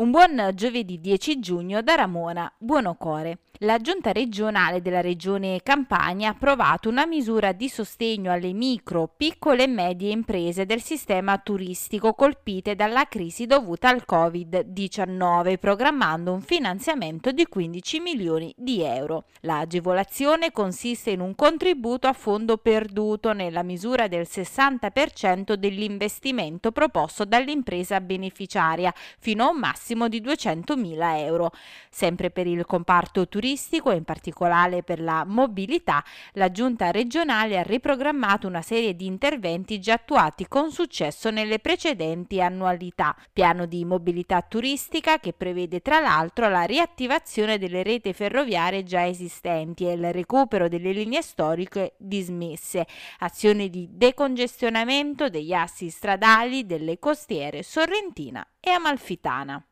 Un buon giovedì 10 giugno da Ramona Buonocore. La giunta regionale della regione Campania ha approvato una misura di sostegno alle micro, piccole e medie imprese del sistema turistico colpite dalla crisi dovuta al Covid-19, programmando un finanziamento di 15 milioni di euro. L'agevolazione consiste in un contributo a fondo perduto nella misura del 60% dell'investimento proposto dall'impresa beneficiaria, fino a un massimo di 200 mila euro. Sempre per il comparto turistico e in particolare per la mobilità, la Giunta regionale ha riprogrammato una serie di interventi già attuati con successo nelle precedenti annualità. Piano di mobilità turistica che prevede tra l'altro la riattivazione delle reti ferroviarie già esistenti e il recupero delle linee storiche dismesse, azioni di decongestionamento degli assi stradali delle costiere sorrentina e amalfitana.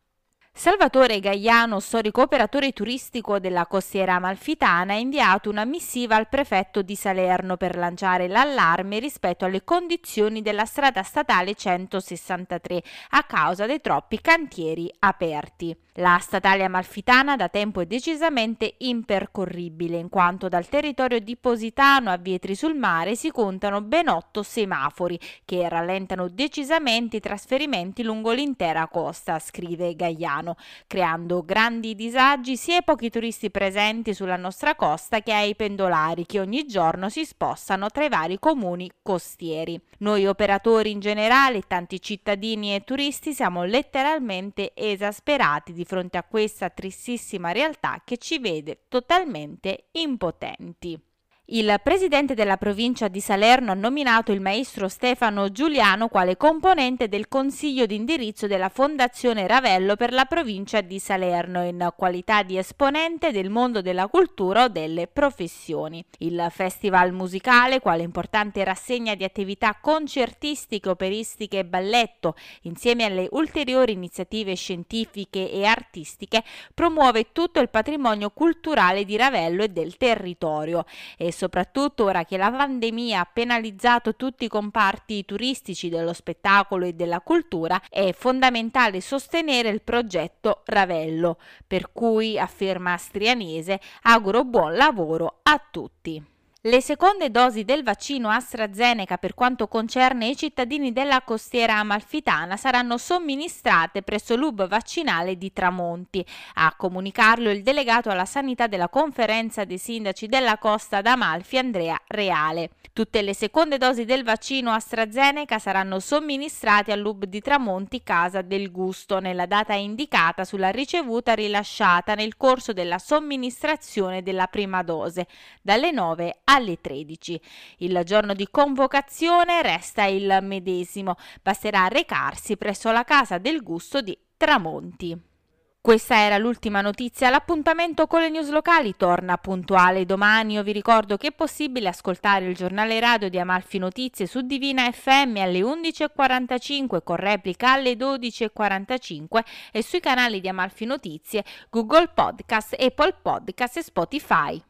Salvatore Gaiano, storico operatore turistico della costiera amalfitana, ha inviato una missiva al prefetto di Salerno per lanciare l'allarme rispetto alle condizioni della strada statale 163 a causa dei troppi cantieri aperti. La statale amalfitana da tempo è decisamente impercorribile, in quanto dal territorio di Positano a Vietri sul Mare si contano ben otto semafori che rallentano decisamente i trasferimenti lungo l'intera costa, scrive Gaiano, creando grandi disagi sia ai pochi turisti presenti sulla nostra costa che ai pendolari che ogni giorno si spostano tra i vari comuni costieri. Noi operatori in generale, tanti cittadini e turisti siamo letteralmente esasperati di fronte a questa tristissima realtà che ci vede totalmente impotenti. Il presidente della provincia di Salerno ha nominato il maestro Stefano Giuliano quale componente del consiglio di indirizzo della Fondazione Ravello per la provincia di Salerno in qualità di esponente del mondo della cultura o delle professioni. Il festival musicale, quale importante rassegna di attività concertistiche, operistiche e balletto, insieme alle ulteriori iniziative scientifiche e artistiche, promuove tutto il patrimonio culturale di Ravello e del territorio e soprattutto ora che la pandemia ha penalizzato tutti i comparti turistici dello spettacolo e della cultura, è fondamentale sostenere il progetto Ravello, per cui, afferma Astrianese, auguro buon lavoro a tutti. Le seconde dosi del vaccino AstraZeneca per quanto concerne i cittadini della costiera amalfitana saranno somministrate presso l'UB vaccinale di Tramonti. A comunicarlo il delegato alla sanità della conferenza dei sindaci della costa d'Amalfi Andrea Reale. Tutte le seconde dosi del vaccino AstraZeneca saranno somministrate all'UB di Tramonti Casa del Gusto nella data indicata sulla ricevuta rilasciata nel corso della somministrazione della prima dose, dalle 9 alle 13. Il giorno di convocazione resta il medesimo, basterà recarsi presso la Casa del Gusto di Tramonti. Questa era l'ultima notizia, l'appuntamento con le news locali torna puntuale domani. Io vi ricordo che è possibile ascoltare il giornale radio di Amalfi Notizie su Divina FM alle 11.45 con replica alle 12.45 e sui canali di Amalfi Notizie, Google Podcast, Apple Podcast e Spotify.